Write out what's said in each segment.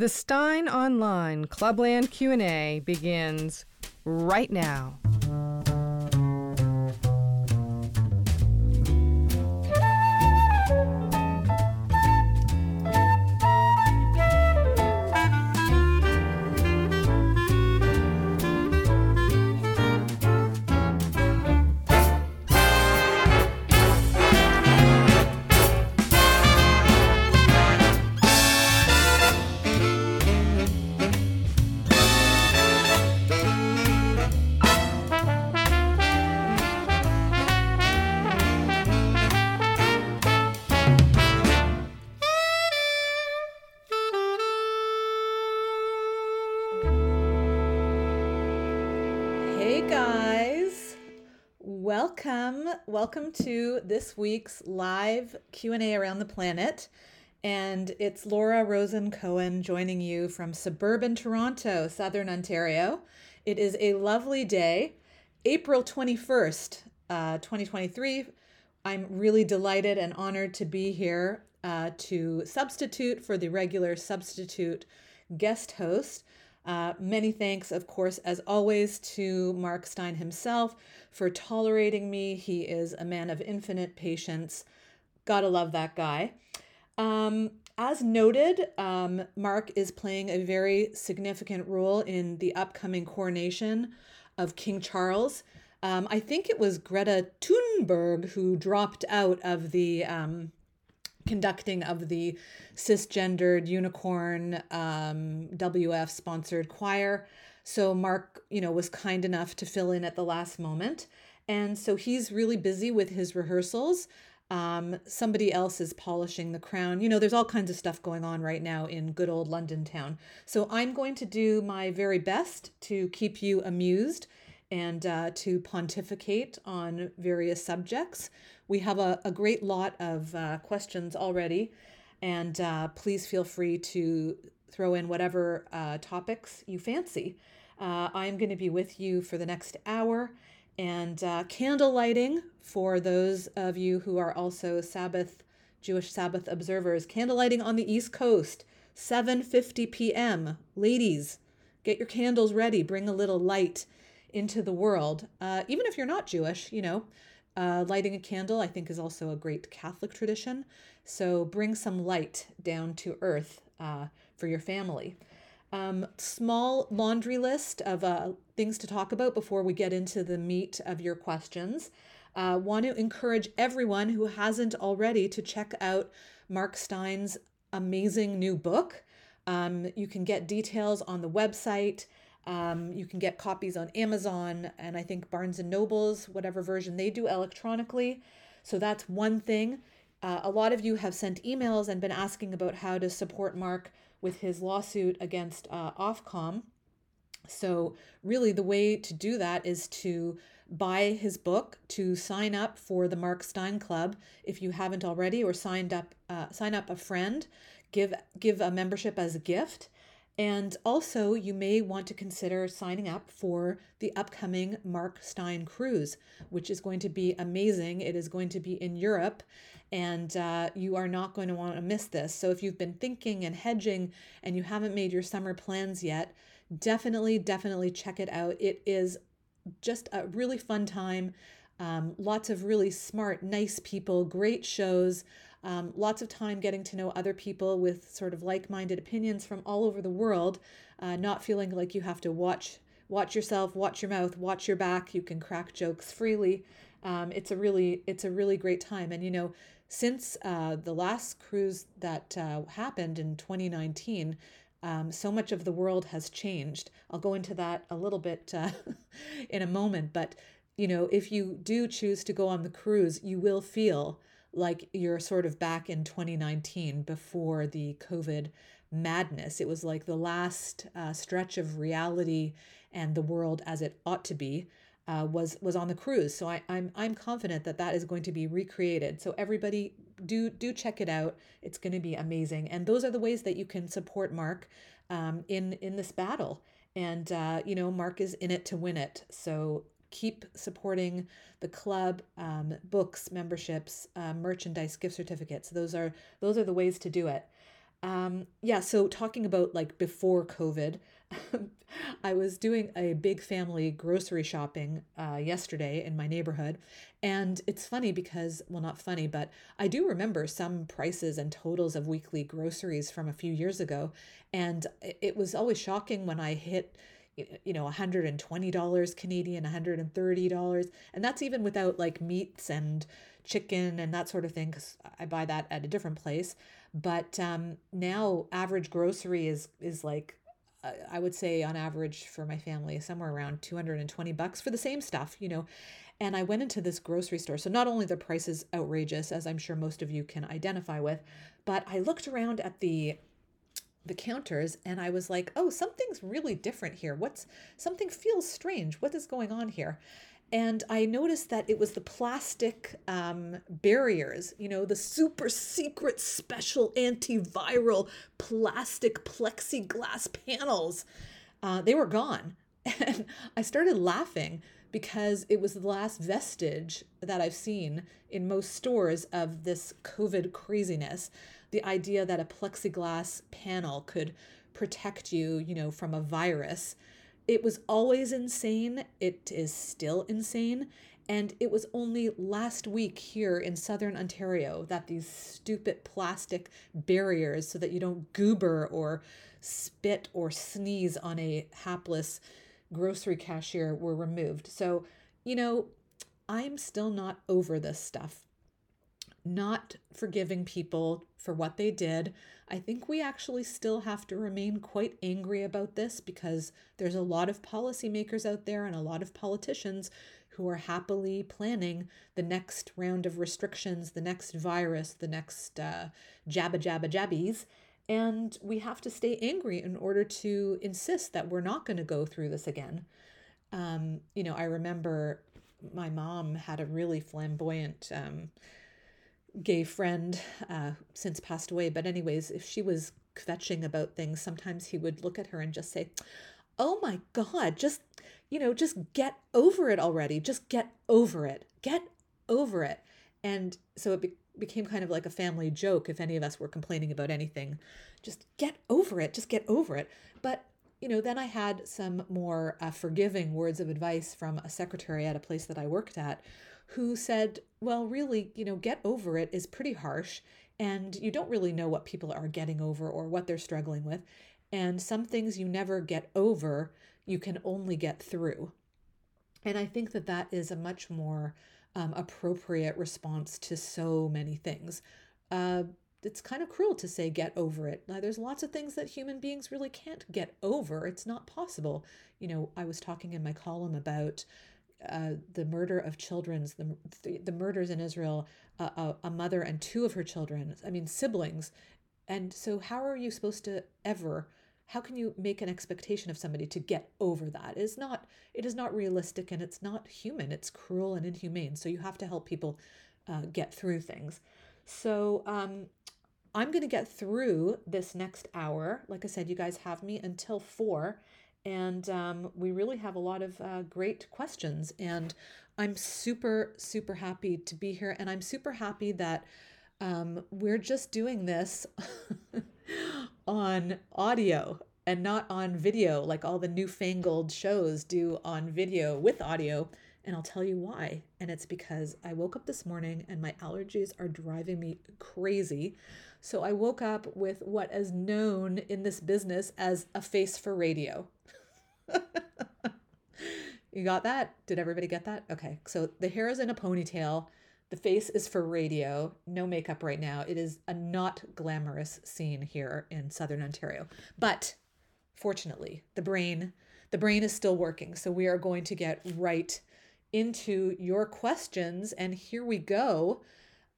The Steyn Online Clubland Q&A begins right now. Welcome, to this week's live Q&A around the planet. And it's Laura Rosen Cohen joining you from suburban Toronto, Southern Ontario. It is a lovely day, April 21st, uh, 2023. I'm really delighted and honored to be here uh, to substitute for the regular substitute guest host. Uh, many thanks, of course, as always, to Mark Steyn himself for tolerating me. He is a man of infinite patience. Gotta love that guy. Um, as noted, um, Mark is playing a very significant role in the upcoming coronation of King Charles. Um, I think it was Greta Thunberg who dropped out of the um, conducting of the cisgendered unicorn um, WF sponsored choir. So Mark, you know, was kind enough to fill in at the last moment. And so he's really busy with his rehearsals. Um, somebody else is polishing the crown. You know, there's all kinds of stuff going on right now in good old London town. So I'm going to do my very best to keep you amused and uh, to pontificate on various subjects. We have a, a great lot of uh, questions already, and uh, please feel free to throw in whatever uh, topics you fancy. Uh, I'm going to be with you for the next hour, and uh, candle lighting for those of you who are also Sabbath Jewish Sabbath observers. Candle lighting on the East Coast, 7:50 p.m. Ladies, get your candles ready. Bring a little light into the world. Uh, even if you're not Jewish, you know, uh, lighting a candle, I think, is also a great Catholic tradition. So bring some light down to earth uh, for your family. Um, small laundry list of uh, things to talk about before we get into the meat of your questions. Uh, want to encourage everyone who hasn't already to check out Mark Steyn's amazing new book. Um, you can get details on the website. Um, you can get copies on Amazon and I think Barnes and Nobles, whatever version they do electronically. So that's one thing. Uh, a lot of you have sent emails and been asking about how to support Mark with his lawsuit against uh, Ofcom. So, really, the way to do that is to buy his book, to sign up for the Mark Steyn Club if you haven't already, or signed up, uh, sign up a friend, give give a membership as a gift. And also, you may want to consider signing up for the upcoming Mark Steyn cruise, which is going to be amazing. It is going to be in Europe, and uh, you are not going to want to miss this. So, if you've been thinking and hedging and you haven't made your summer plans yet, definitely, definitely check it out. It is just a really fun time. Um, lots of really smart, nice people, great shows. Um, lots of time getting to know other people with sort of like-minded opinions from all over the world, uh, not feeling like you have to watch watch yourself, watch your mouth, watch your back. You can crack jokes freely. Um, it's a really it's a really great time. And you know, since uh, the last cruise that uh, happened in 2019. Um, so much of the world has changed. I'll go into that a little bit uh, in a moment, but you know, if you do choose to go on the cruise, you will feel like you're sort of back in 2019 before the COVID madness. It was like the last uh, stretch of reality and the world as it ought to be. Uh, was was on the cruise, so I, I'm I'm confident that that is going to be recreated. So everybody do do check it out. It's going to be amazing, and those are the ways that you can support Mark um, in in this battle. And uh, you know, Mark is in it to win it. So keep supporting the club um, books memberships uh, merchandise gift certificates those are those are the ways to do it Um, yeah, so talking about like before COVID, I was doing a big family grocery shopping uh, yesterday in my neighborhood. And it's funny because, well, not funny, but I do remember some prices and totals of weekly groceries from a few years ago. And it was always shocking when I hit you know $120 Canadian, $130, and that's even without like meats and chicken and that sort of thing cuz I buy that at a different place. But um now average grocery is is like I would say on average for my family somewhere around 220 bucks for the same stuff, you know. And I went into this grocery store. So not only the price is outrageous as I'm sure most of you can identify with, but I looked around at the the counters and I was like, "Oh, something's really different here. What's something feels strange. What is going on here?" and I noticed that it was the plastic um, barriers, you know, the super secret special antiviral plastic plexiglass panels. Uh, they were gone. And I started laughing because it was the last vestige that I've seen in most stores of this COVID craziness. The idea that a plexiglass panel could protect you, you know, from a virus it was always insane. It is still insane. And it was only last week here in southern Ontario that these stupid plastic barriers, so that you don't goober or spit or sneeze on a hapless grocery cashier, were removed. So, you know, I'm still not over this stuff. Not forgiving people for what they did, I think we actually still have to remain quite angry about this because there's a lot of policymakers out there and a lot of politicians who are happily planning the next round of restrictions, the next virus, the next uh, jabba jabba jabbies. And we have to stay angry in order to insist that we're not going to go through this again. Um, you know, I remember my mom had a really flamboyant um, gay friend uh, since passed away. But, anyways, if she was kvetching about things, sometimes he would look at her and just say, Oh my God, just, you know, just get over it already. Just get over it. Get over it. And so it be- became kind of like a family joke if any of us were complaining about anything. Just get over it. Just get over it. But you know, then I had some more uh, forgiving words of advice from a secretary at a place that I worked at who said, well, really, you know, get over it is pretty harsh, and you don't really know what people are getting over or what they're struggling with. And some things you never get over, you can only get through. And I think that that is a much more um, appropriate response to so many things. Uh, it's kind of cruel to say get over it. Now, there's lots of things that human beings really can't get over. It's not possible. You know, I was talking in my column about uh, the murder of children's the, the, the murders in Israel, uh, a, a mother and two of her children, I mean siblings, and so how are you supposed to ever? How can you make an expectation of somebody to get over that? It is not it is not realistic and it's not human. It's cruel and inhumane. So you have to help people uh, get through things. So um, I'm going to get through this next hour. Like I said, you guys have me until four, and um, we really have a lot of uh, great questions. And I'm super, super happy to be here. And I'm super happy that um, we're just doing this on audio and not on video like all the newfangled shows do on video with audio. And I'll tell you why. And it's because I woke up this morning and my allergies are driving me crazy. So I woke up with what is known in this business as a face for radio. you got that? Did everybody get that? Okay. So the hair is in a ponytail. The face is for radio. No makeup right now. It is a not glamorous scene here in southern Ontario. But fortunately, the brain the brain is still working. So we are going to get right into your questions and here we go.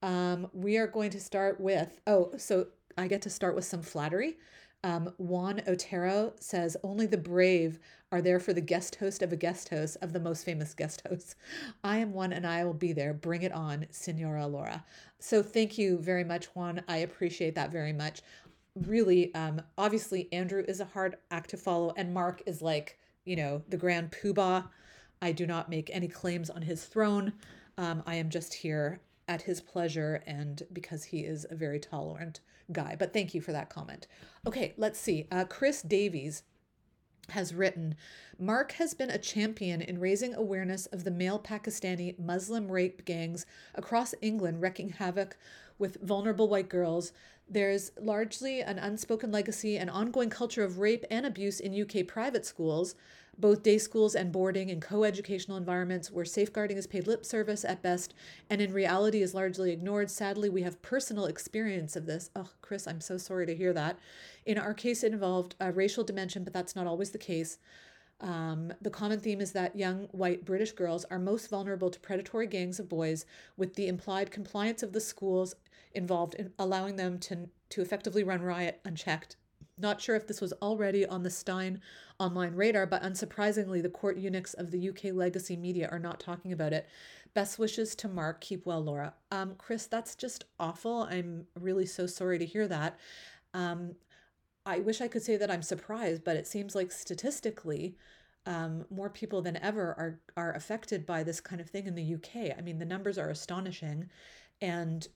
Um, we are going to start with oh, so I get to start with some flattery. Um, Juan Otero says, Only the brave are there for the guest host of a guest host of the most famous guest hosts. I am one and I will be there. Bring it on, Senora Laura. So thank you very much, Juan. I appreciate that very much. Really, um, obviously, Andrew is a hard act to follow, and Mark is like, you know, the grand poobah. I do not make any claims on his throne. Um, I am just here at his pleasure and because he is a very tolerant guy. But thank you for that comment. Okay, let's see. Uh, Chris Davies has written Mark has been a champion in raising awareness of the male Pakistani Muslim rape gangs across England wreaking havoc with vulnerable white girls. There's largely an unspoken legacy and ongoing culture of rape and abuse in UK private schools, both day schools and boarding and co educational environments where safeguarding is paid lip service at best and in reality is largely ignored. Sadly, we have personal experience of this. Oh, Chris, I'm so sorry to hear that. In our case, it involved a racial dimension, but that's not always the case. Um, the common theme is that young white British girls are most vulnerable to predatory gangs of boys, with the implied compliance of the schools involved in allowing them to, to effectively run riot unchecked. Not sure if this was already on the Steyn online radar, but unsurprisingly, the court eunuchs of the UK legacy media are not talking about it. Best wishes to Mark. Keep well, Laura. Um, Chris, that's just awful. I'm really so sorry to hear that. Um, I wish I could say that I'm surprised, but it seems like statistically, um, more people than ever are are affected by this kind of thing in the UK. I mean, the numbers are astonishing, and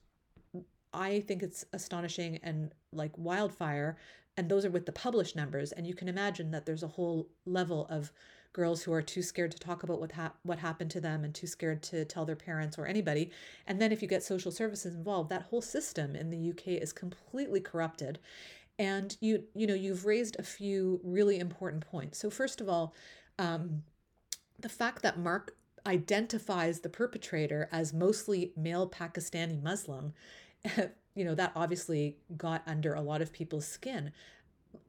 I think it's astonishing and like wildfire. And those are with the published numbers, and you can imagine that there's a whole level of girls who are too scared to talk about what ha- what happened to them and too scared to tell their parents or anybody. And then if you get social services involved, that whole system in the UK is completely corrupted and you you know you've raised a few really important points so first of all um, the fact that mark identifies the perpetrator as mostly male pakistani muslim you know that obviously got under a lot of people's skin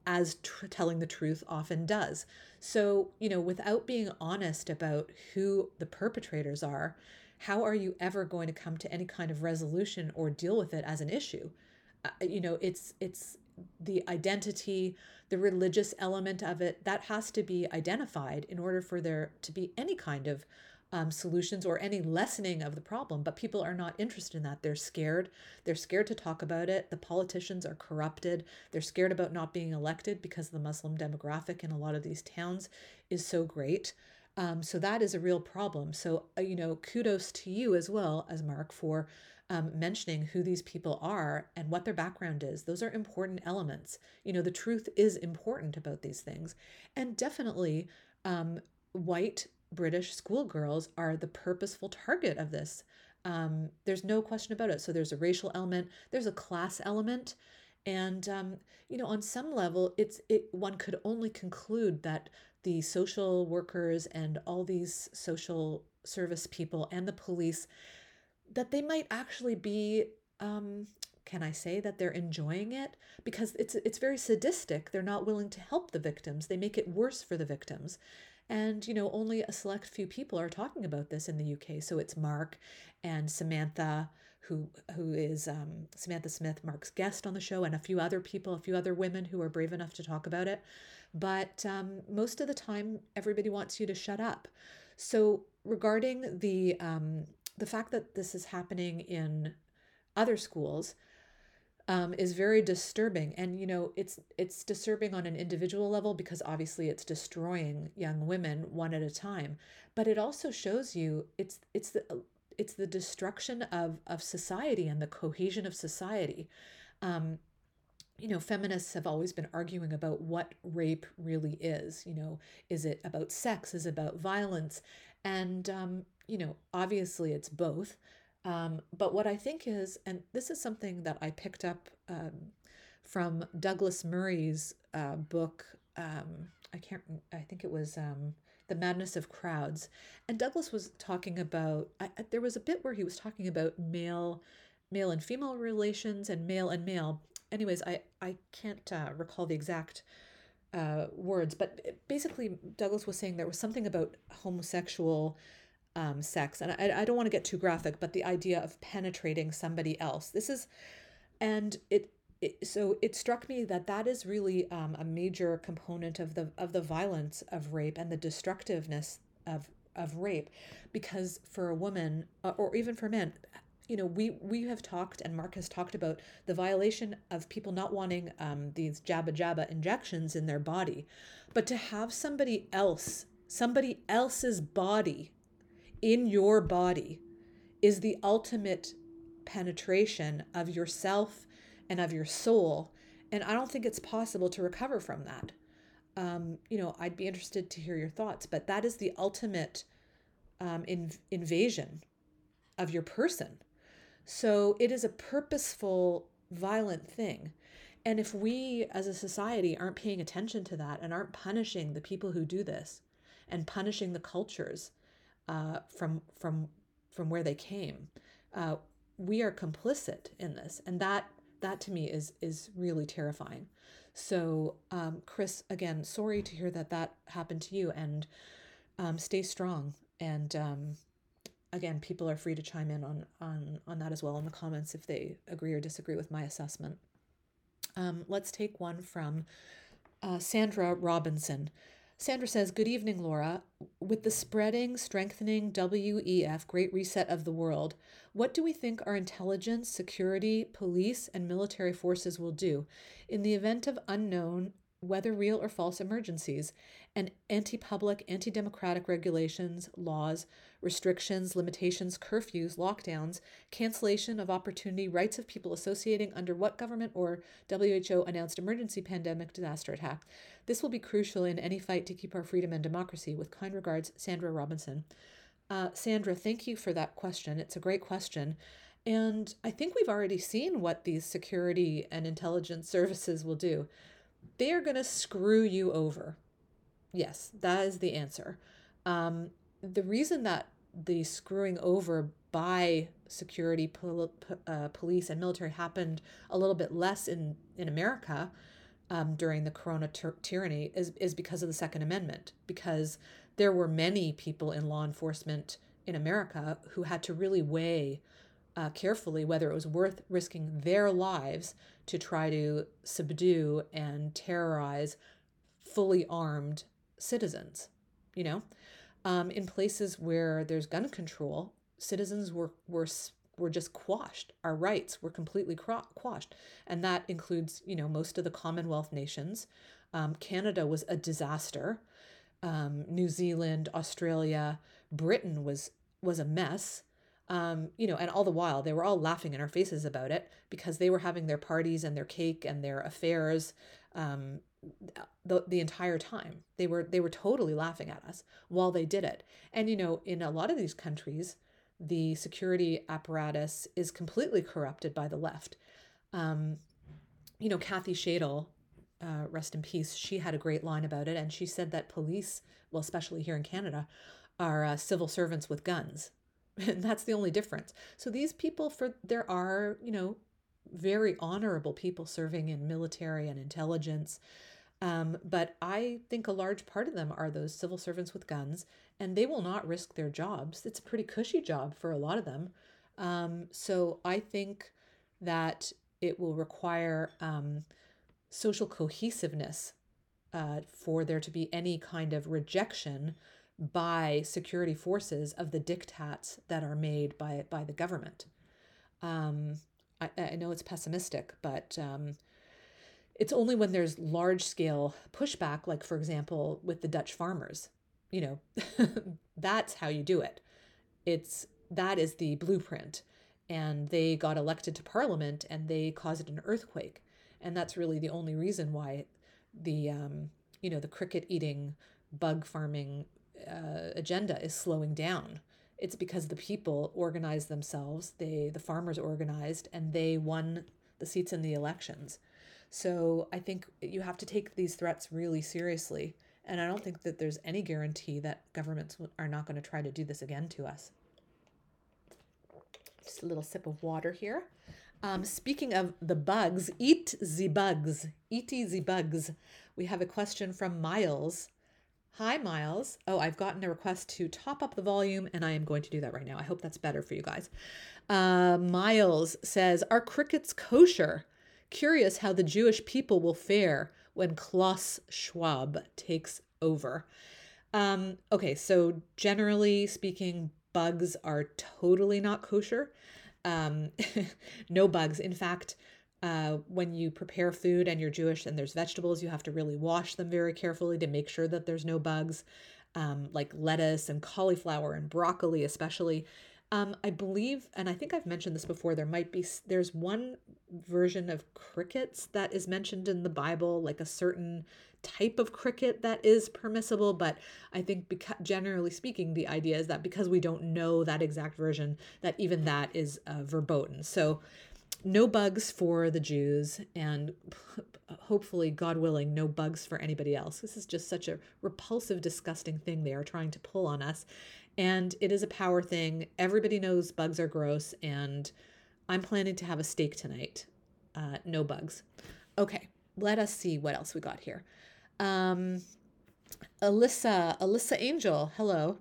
as telling the truth often does. So you know without being honest about who the perpetrators are how are you ever going to come to any kind of resolution or deal with it as an issue? Uh, you know it's it's the identity, the religious element of it, that has to be identified in order for there to be any kind of um, solutions or any lessening of the problem. But people are not interested in that. They're scared. They're scared to talk about it. The politicians are corrupted. They're scared about not being elected because the Muslim demographic in a lot of these towns is so great. Um, so that is a real problem. So, uh, you know, kudos to you as well as Mark for um, mentioning who these people are and what their background is. Those are important elements. You know, the truth is important about these things. And definitely, um, white British schoolgirls are the purposeful target of this. Um, there's no question about it. So there's a racial element, there's a class element. And um, you know, on some level, it's it. One could only conclude that the social workers and all these social service people and the police that they might actually be um, can I say that they're enjoying it? Because it's it's very sadistic. They're not willing to help the victims. They make it worse for the victims. And you know, only a select few people are talking about this in the UK. So it's Mark and Samantha, who who is um, Samantha Smith, Mark's guest on the show, and a few other people, a few other women who are brave enough to talk about it. But um, most of the time, everybody wants you to shut up. So regarding the um, the fact that this is happening in other schools um, is very disturbing. And you know it's it's disturbing on an individual level because obviously it's destroying young women one at a time. But it also shows you it's it's the it's the destruction of of society and the cohesion of society. Um, you know feminists have always been arguing about what rape really is. You know is it about sex? Is it about violence? And um, you know, obviously it's both. Um, but what I think is, and this is something that I picked up um, from Douglas Murray's uh, book. Um, I can't. I think it was um, the madness of crowds. And Douglas was talking about. I, there was a bit where he was talking about male, male and female relations, and male and male. Anyways, I I can't uh, recall the exact uh, words, but basically Douglas was saying there was something about homosexual um, sex. And I, I don't want to get too graphic, but the idea of penetrating somebody else. This is, and it, it so it struck me that that is really um, a major component of the of the violence of rape and the destructiveness of of rape, because for a woman uh, or even for men, you know, we we have talked and Mark has talked about the violation of people not wanting um, these jabba jabba injections in their body, but to have somebody else, somebody else's body in your body is the ultimate penetration of yourself and of your soul. And I don't think it's possible to recover from that. Um, you know, I'd be interested to hear your thoughts, but that is the ultimate um, in, invasion of your person. So it is a purposeful, violent thing. And if we as a society aren't paying attention to that and aren't punishing the people who do this and punishing the cultures uh, from from from where they came, uh, we are complicit in this, and that that to me is is really terrifying. So, um, Chris, again, sorry to hear that that happened to you, and um, stay strong. And um, again, people are free to chime in on on on that as well in the comments if they agree or disagree with my assessment. Um, let's take one from uh, Sandra Robinson. Sandra says, Good evening, Laura. With the spreading, strengthening WEF, Great Reset of the world, what do we think our intelligence, security, police, and military forces will do in the event of unknown whether real or false emergencies, and anti public, anti democratic regulations, laws, restrictions, limitations, curfews, lockdowns, cancellation of opportunity, rights of people associating under what government or WHO announced emergency pandemic disaster attack. This will be crucial in any fight to keep our freedom and democracy. With kind regards, Sandra Robinson. Uh, Sandra, thank you for that question. It's a great question. And I think we've already seen what these security and intelligence services will do they are going to screw you over. Yes, that is the answer. Um, the reason that the screwing over by security, pol- uh, police, and military happened a little bit less in, in America um, during the corona ty- tyranny is, is because of the Second Amendment, because there were many people in law enforcement in America who had to really weigh uh, carefully whether it was worth risking their lives to try to subdue and terrorize fully armed citizens. You know, um, in places where there's gun control, citizens were were were just quashed. Our rights were completely quashed, and that includes you know most of the Commonwealth nations. Um, Canada was a disaster. Um, New Zealand, Australia, Britain was was a mess. Um, you know, and all the while they were all laughing in our faces about it because they were having their parties and their cake and their affairs um, the the entire time. They were they were totally laughing at us while they did it. And you know, in a lot of these countries, the security apparatus is completely corrupted by the left. Um, you know, Kathy Shaidle, uh, rest in peace, she had a great line about it, and she said that police, well, especially here in Canada, are uh, civil servants with guns and that's the only difference. So these people for there are you know very honorable people serving in military and intelligence. Um, but i think a large part of them are those civil servants with guns and they will not risk their jobs. It's a pretty cushy job for a lot of them. Um, so i think that it will require um, social cohesiveness uh, for there to be any kind of rejection by security forces of the diktats that are made by by the government. Um, I, I, know it's pessimistic, but um, it's only when there's large scale pushback, like for example with the Dutch farmers, you know, that's how you do it. It's that is the blueprint, and they got elected to parliament and they caused an earthquake, and that's really the only reason why the um, you know the cricket eating bug farming uh, agenda is slowing down. It's because the people organized themselves. They, the farmers organized, and they won the seats in the elections. So I think you have to take these threats really seriously. And I don't think that there's any guarantee that governments are not going to try to do this again to us. Just a little sip of water here. Um, speaking of the bugs, eat the bugs, eat the bugs. We have a question from Miles. Hi, Miles. Oh, I've gotten a request to top up the volume, and I am going to do that right now. I hope that's better for you guys. Uh, Miles says, Are crickets kosher? Curious how the Jewish people will fare when Klaus Schwab takes over. Um, okay, so generally speaking, bugs are totally not kosher. Um, no bugs. In fact, uh, when you prepare food and you're Jewish and there's vegetables, you have to really wash them very carefully to make sure that there's no bugs. Um, like lettuce and cauliflower and broccoli, especially. Um, I believe, and I think I've mentioned this before. There might be there's one version of crickets that is mentioned in the Bible, like a certain type of cricket that is permissible. But I think, because, generally speaking, the idea is that because we don't know that exact version, that even that is uh, verboten. So no bugs for the Jews, and hopefully, God willing, no bugs for anybody else. This is just such a repulsive, disgusting thing they are trying to pull on us. And it is a power thing. Everybody knows bugs are gross, and I'm planning to have a steak tonight. Uh, no bugs. Okay, let us see what else we got here. Um, Alyssa, Alyssa Angel, hello.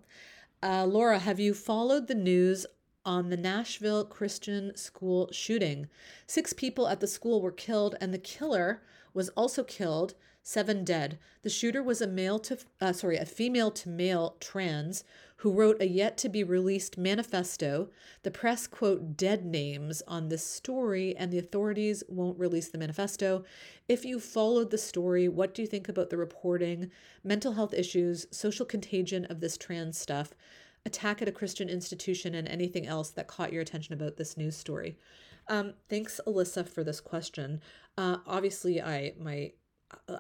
Uh, Laura, have you followed the news on the Nashville Christian school shooting. Six people at the school were killed, and the killer was also killed. Seven dead. The shooter was a male to uh, sorry, a female to male trans who wrote a yet to be released manifesto. The press quote dead names on this story, and the authorities won't release the manifesto. If you followed the story, what do you think about the reporting, mental health issues, social contagion of this trans stuff? Attack at a Christian institution and anything else that caught your attention about this news story. Um, thanks, Alyssa, for this question. Uh, obviously, I my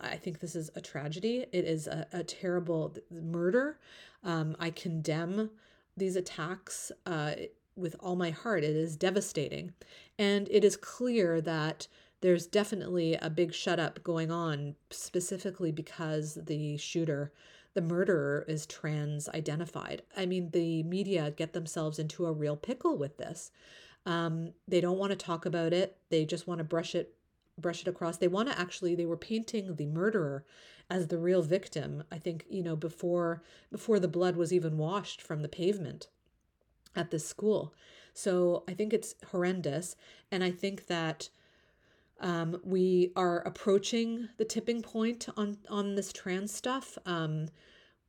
I think this is a tragedy. It is a, a terrible murder. Um, I condemn these attacks uh, with all my heart. It is devastating, and it is clear that there's definitely a big shut up going on, specifically because the shooter the murderer is trans identified. I mean, the media get themselves into a real pickle with this. Um, they don't want to talk about it. They just want to brush it brush it across. They want to actually they were painting the murderer as the real victim. I think, you know, before before the blood was even washed from the pavement at this school. So I think it's horrendous. And I think that um, we are approaching the tipping point on on this trans stuff. Um,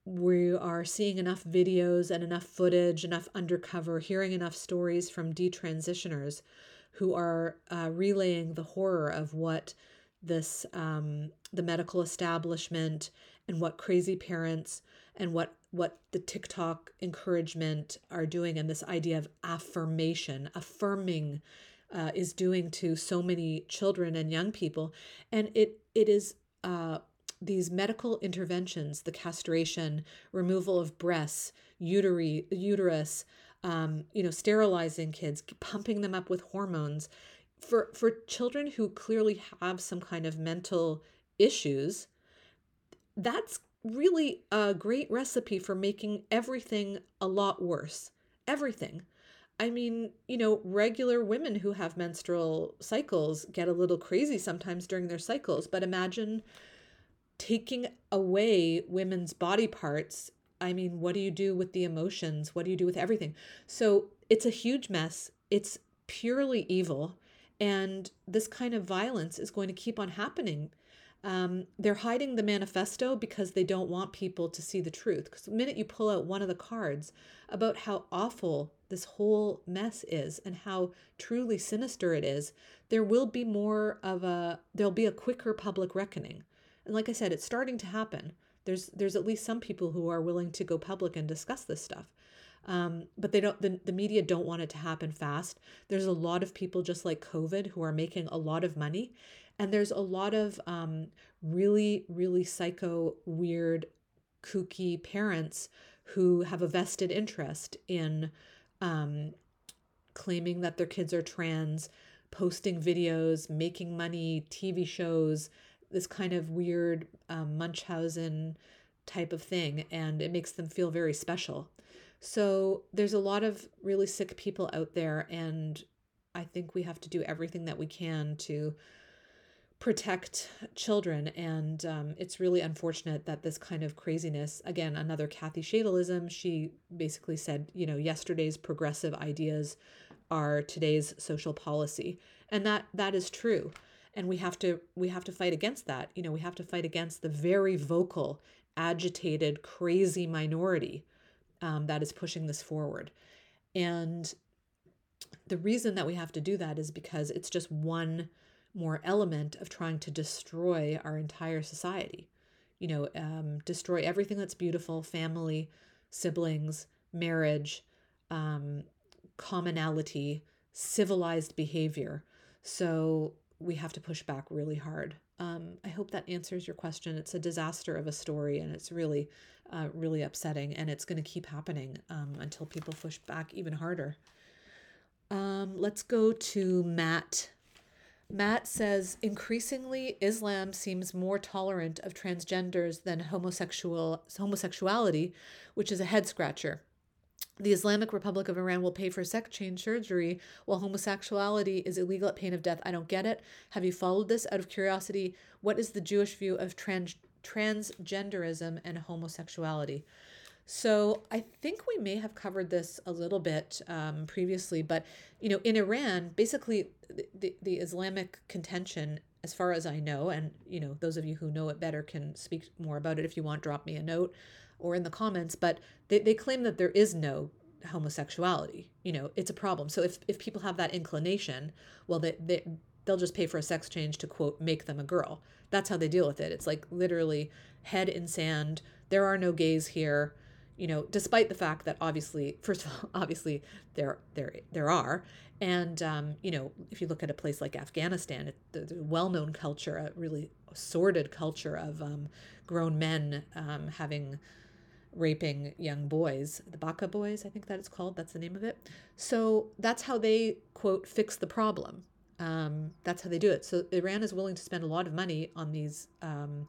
we are seeing enough videos and enough footage, enough undercover, hearing enough stories from detransitioners who are uh, relaying the horror of what this um, the medical establishment and what crazy parents and what what the TikTok encouragement are doing and this idea of affirmation, affirming uh, is doing to so many children and young people, and it it is uh, these medical interventions, the castration, removal of breasts, uteri, uterus, um, you know, sterilizing kids, pumping them up with hormones, for for children who clearly have some kind of mental issues, that's really a great recipe for making everything a lot worse. Everything. I mean, you know, regular women who have menstrual cycles get a little crazy sometimes during their cycles, but imagine taking away women's body parts. I mean, what do you do with the emotions? What do you do with everything? So it's a huge mess. It's purely evil. And this kind of violence is going to keep on happening um, they're hiding the manifesto because they don't want people to see the truth. Because the minute you pull out one of the cards about how awful this whole mess is and how truly sinister it is, there will be more of a there'll be a quicker public reckoning. And like I said, it's starting to happen. There's there's at least some people who are willing to go public and discuss this stuff. Um, but they don't the, the media don't want it to happen fast there's a lot of people just like covid who are making a lot of money and there's a lot of um, really, really psycho, weird, kooky parents who have a vested interest in um, claiming that their kids are trans, posting videos, making money, TV shows, this kind of weird um, Munchausen type of thing. And it makes them feel very special. So there's a lot of really sick people out there. And I think we have to do everything that we can to protect children. And um, it's really unfortunate that this kind of craziness, again, another Kathy Shadalism, she basically said, you know, yesterday's progressive ideas are today's social policy. And that that is true. And we have to we have to fight against that. You know, we have to fight against the very vocal, agitated, crazy minority um, that is pushing this forward. And the reason that we have to do that is because it's just one more element of trying to destroy our entire society. You know, um, destroy everything that's beautiful family, siblings, marriage, um, commonality, civilized behavior. So we have to push back really hard. Um, I hope that answers your question. It's a disaster of a story, and it's really, uh, really upsetting, and it's going to keep happening um, until people push back even harder. Um, let's go to Matt. Matt says increasingly Islam seems more tolerant of transgenders than homosexual homosexuality, which is a head scratcher. The Islamic Republic of Iran will pay for sex change surgery while homosexuality is illegal at pain of death. I don't get it. Have you followed this out of curiosity? What is the Jewish view of trans transgenderism and homosexuality? So I think we may have covered this a little bit um, previously, but you know, in Iran, basically the, the Islamic contention, as far as I know, and you know, those of you who know it better can speak more about it if you want. Drop me a note or in the comments. But they, they claim that there is no homosexuality. You know, it's a problem. So if if people have that inclination, well, they they they'll just pay for a sex change to quote make them a girl. That's how they deal with it. It's like literally head in sand. There are no gays here you know, despite the fact that obviously, first of all, obviously there there there are, and um, you know, if you look at a place like Afghanistan, it, well-known culture, a really sordid culture of um, grown men um, having raping young boys, the Baka boys, I think that it's called. That's the name of it. So that's how they quote fix the problem. Um, that's how they do it. So Iran is willing to spend a lot of money on these um,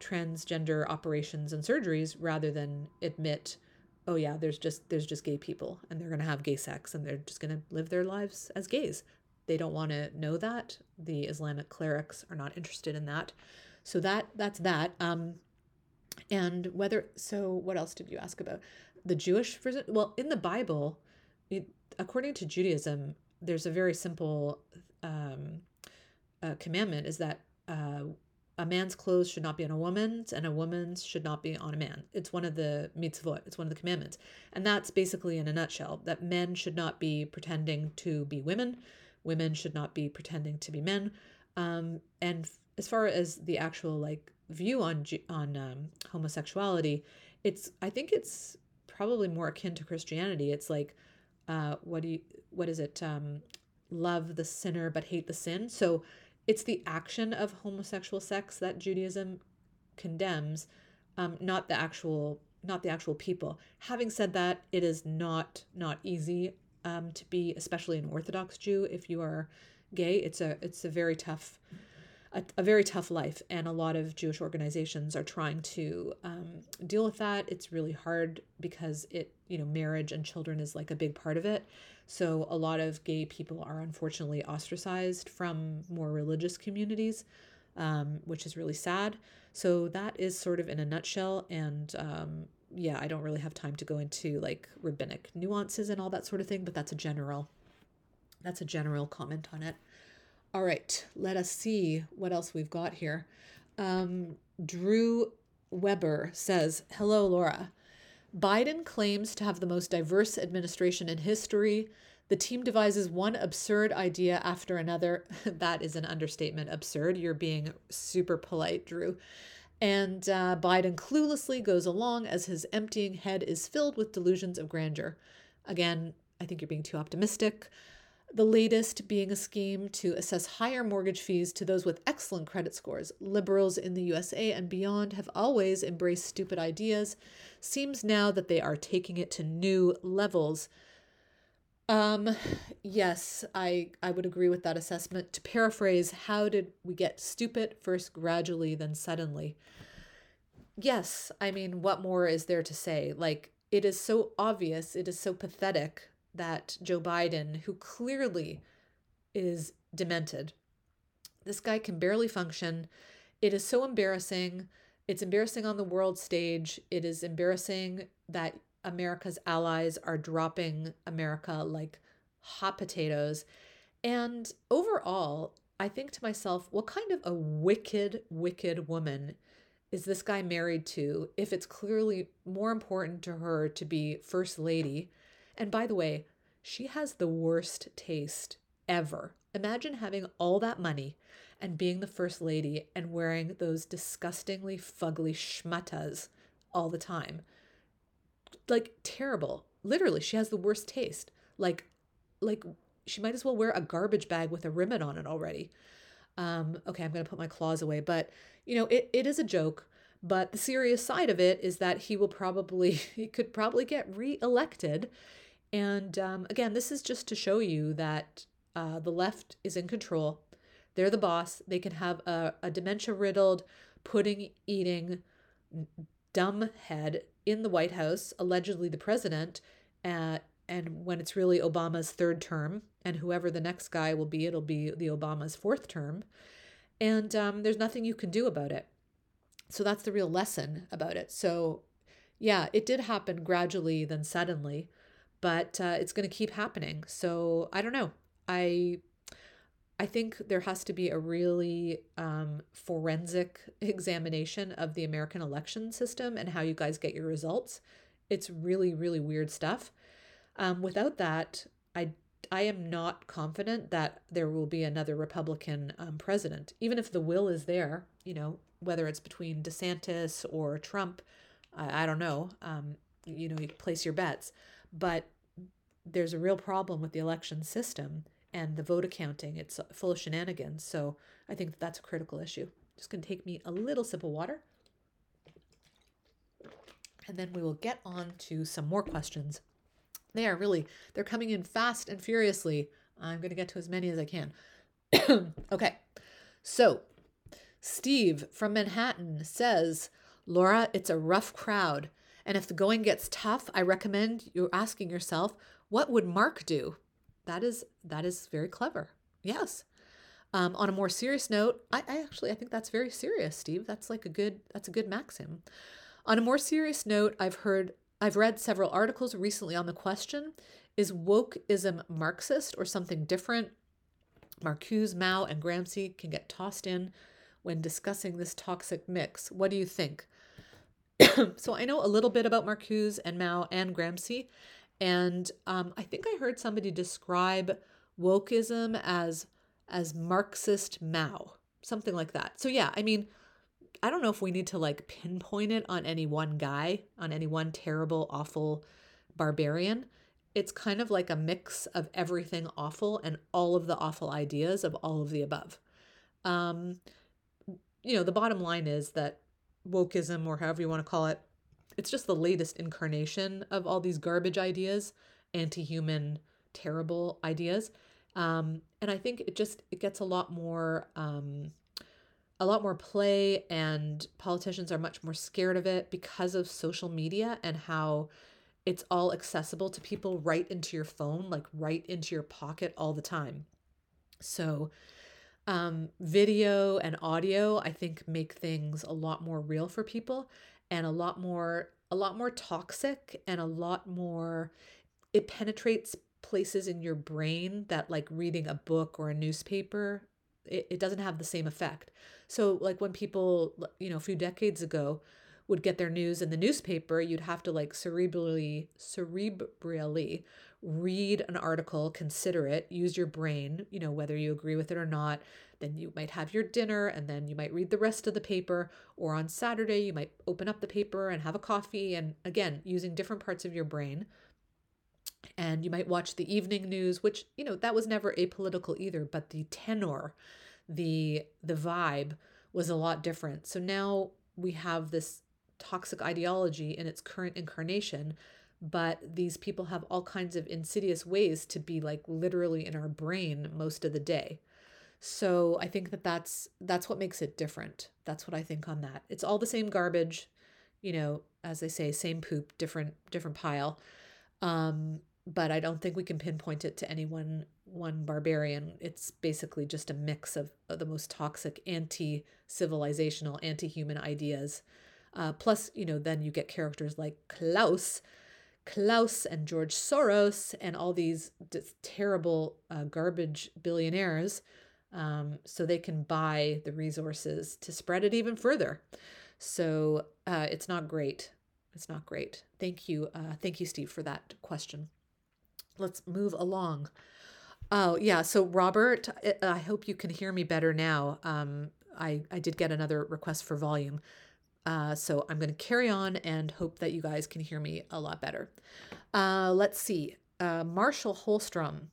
transgender operations and surgeries rather than admit oh yeah there's just there's just gay people and they're going to have gay sex and they're just going to live their lives as gays. They don't want to know that. The islamic clerics are not interested in that. So that that's that. Um and whether so what else did you ask about? The jewish well in the bible it, according to judaism there's a very simple um, uh, commandment is that uh, a man's clothes should not be on a woman's and a woman's should not be on a man. It's one of the mitzvot, it's one of the commandments. And that's basically in a nutshell that men should not be pretending to be women, women should not be pretending to be men. Um, and as far as the actual like view on on um, homosexuality, it's I think it's probably more akin to Christianity. It's like uh, what do you what is it? Um, love the sinner but hate the sin. So it's the action of homosexual sex that Judaism condemns, um, not the actual not the actual people. Having said that, it is not not easy um, to be, especially an Orthodox Jew, if you are gay. It's a it's a very tough a, a very tough life, and a lot of Jewish organizations are trying to um, deal with that. It's really hard because it you know marriage and children is like a big part of it. So a lot of gay people are unfortunately ostracized from more religious communities, um, which is really sad. So that is sort of in a nutshell. And um, yeah, I don't really have time to go into like rabbinic nuances and all that sort of thing, but that's a general that's a general comment on it. All right, let us see what else we've got here. Um, Drew Weber says, Hello, Laura. Biden claims to have the most diverse administration in history. The team devises one absurd idea after another. that is an understatement. Absurd. You're being super polite, Drew. And uh, Biden cluelessly goes along as his emptying head is filled with delusions of grandeur. Again, I think you're being too optimistic. The latest being a scheme to assess higher mortgage fees to those with excellent credit scores. Liberals in the USA and beyond have always embraced stupid ideas. Seems now that they are taking it to new levels. Um, yes, I I would agree with that assessment. To paraphrase, how did we get stupid first gradually then suddenly? Yes, I mean, what more is there to say? Like it is so obvious, it is so pathetic that Joe Biden, who clearly is demented, this guy can barely function. It is so embarrassing. It's embarrassing on the world stage. It is embarrassing that America's allies are dropping America like hot potatoes. And overall, I think to myself, what kind of a wicked, wicked woman is this guy married to if it's clearly more important to her to be first lady and by the way, she has the worst taste ever. Imagine having all that money and being the first lady and wearing those disgustingly fugly schmatas all the time. Like, terrible. Literally, she has the worst taste. Like, like she might as well wear a garbage bag with a ribbon on it already. Um, okay, I'm to put my claws away, but you know, it, it is a joke. But the serious side of it is that he will probably, he could probably get reelected. And um, again, this is just to show you that uh, the left is in control. They're the boss. They can have a, a dementia riddled, pudding eating, dumb head in the White House, allegedly the president, uh, and when it's really Obama's third term, and whoever the next guy will be, it'll be the Obama's fourth term. And um, there's nothing you can do about it. So that's the real lesson about it. So, yeah, it did happen gradually, then suddenly, but uh, it's going to keep happening. So I don't know. I I think there has to be a really um, forensic examination of the American election system and how you guys get your results. It's really, really weird stuff. Um, without that, I I am not confident that there will be another Republican um, president, even if the will is there. You know, whether it's between DeSantis or Trump, I, I don't know. Um, you know, you place your bets, but there's a real problem with the election system and the vote accounting. It's full of shenanigans. So I think that that's a critical issue. Just going to take me a little sip of water. And then we will get on to some more questions. They are really, they're coming in fast and furiously. I'm going to get to as many as I can. okay. So Steve from Manhattan says, Laura, it's a rough crowd. And if the going gets tough, I recommend you asking yourself, what would Mark do? That is that is very clever. Yes. Um, on a more serious note, I, I actually I think that's very serious, Steve. That's like a good that's a good maxim. On a more serious note, I've heard I've read several articles recently on the question: Is wokeism Marxist or something different? Marcuse, Mao, and Gramsci can get tossed in when discussing this toxic mix. What do you think? so I know a little bit about Marcuse and Mao and Gramsci, and um, I think I heard somebody describe wokeism as as Marxist Mao, something like that. So yeah, I mean, I don't know if we need to like pinpoint it on any one guy, on any one terrible, awful barbarian. It's kind of like a mix of everything awful and all of the awful ideas of all of the above. Um, you know, the bottom line is that wokeism, or however you want to call it, it's just the latest incarnation of all these garbage ideas, anti-human, terrible ideas. Um, and I think it just it gets a lot more um, a lot more play, and politicians are much more scared of it because of social media and how it's all accessible to people right into your phone, like right into your pocket all the time. So, um, video and audio, I think, make things a lot more real for people and a lot more a lot more toxic and a lot more it penetrates places in your brain that like reading a book or a newspaper it, it doesn't have the same effect. So like when people you know a few decades ago would get their news in the newspaper you'd have to like cerebrally cerebrally read an article consider it use your brain you know whether you agree with it or not then you might have your dinner and then you might read the rest of the paper. Or on Saturday, you might open up the paper and have a coffee. And again, using different parts of your brain. And you might watch the evening news, which, you know, that was never apolitical either, but the tenor, the the vibe was a lot different. So now we have this toxic ideology in its current incarnation but these people have all kinds of insidious ways to be like literally in our brain most of the day so I think that that's that's what makes it different. That's what I think on that. It's all the same garbage, you know, as they say, same poop, different different pile. Um, but I don't think we can pinpoint it to any one one barbarian. It's basically just a mix of, of the most toxic anti-civilizational, anti-human ideas. Uh, plus, you know, then you get characters like Klaus, Klaus and George Soros, and all these terrible uh, garbage billionaires um, so they can buy the resources to spread it even further. So uh, it's not great. It's not great. Thank you. Uh, thank you, Steve, for that question. Let's move along. Oh, yeah. So, Robert, I hope you can hear me better now. Um, I, I did get another request for volume. Uh, so, I'm going to carry on and hope that you guys can hear me a lot better. Uh, let's see. Uh, Marshall Holstrom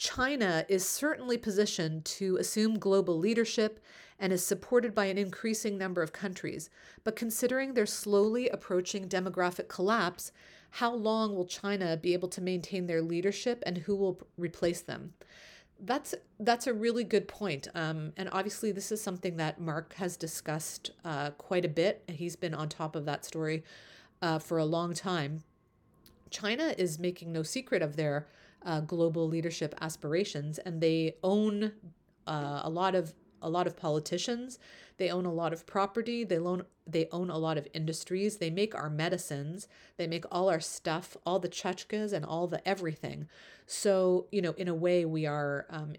China is certainly positioned to assume global leadership and is supported by an increasing number of countries. But considering their slowly approaching demographic collapse, how long will China be able to maintain their leadership and who will replace them? That's that's a really good point, um, and obviously this is something that Mark has discussed uh, quite a bit. He's been on top of that story uh, for a long time. China is making no secret of their uh, global leadership aspirations, and they own uh, a lot of a lot of politicians. They own a lot of property. They own they own a lot of industries. They make our medicines. They make all our stuff, all the tchotchkes and all the everything. So you know, in a way, we are um,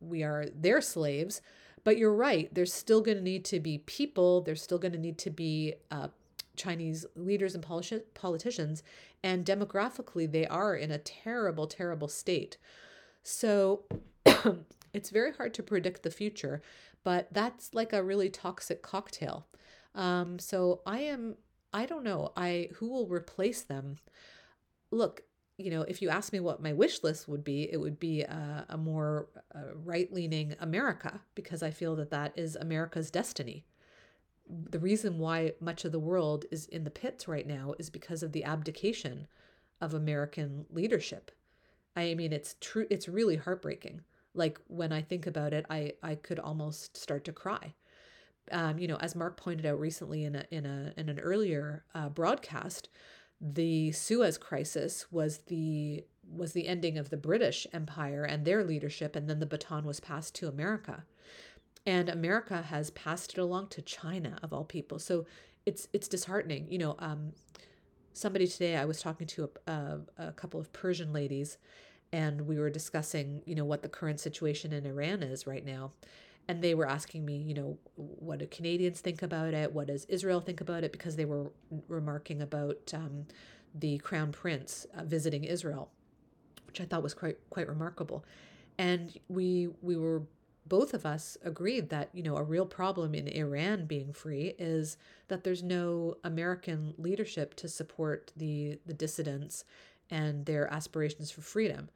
we are their slaves. But you're right. There's still going to need to be people. There's still going to need to be uh, Chinese leaders and politi- politicians, and demographically, they are in a terrible, terrible state. So it's very hard to predict the future, but that's like a really toxic cocktail. Um, so I am, I don't know, I who will replace them. Look, you know, if you ask me what my wish list would be, it would be a, a more right leaning America because I feel that that is America's destiny. The reason why much of the world is in the pits right now is because of the abdication of American leadership. I mean, it's true, it's really heartbreaking like when I think about it, I I could almost start to cry. Um, you know, as Mark pointed out recently in a in a in an earlier uh, broadcast, the Suez Crisis was the was the ending of the British Empire and their leadership, and then the baton was passed to America, and America has passed it along to China of all people. So it's it's disheartening. You know, um, somebody today I was talking to a, a, a couple of Persian ladies, and we were discussing, you know, what the current situation in Iran is right now. And they were asking me, you know, what do Canadians think about it? What does Israel think about it? Because they were remarking about um, the crown prince uh, visiting Israel, which I thought was quite quite remarkable. And we we were both of us agreed that you know a real problem in Iran being free is that there's no American leadership to support the the dissidents and their aspirations for freedom.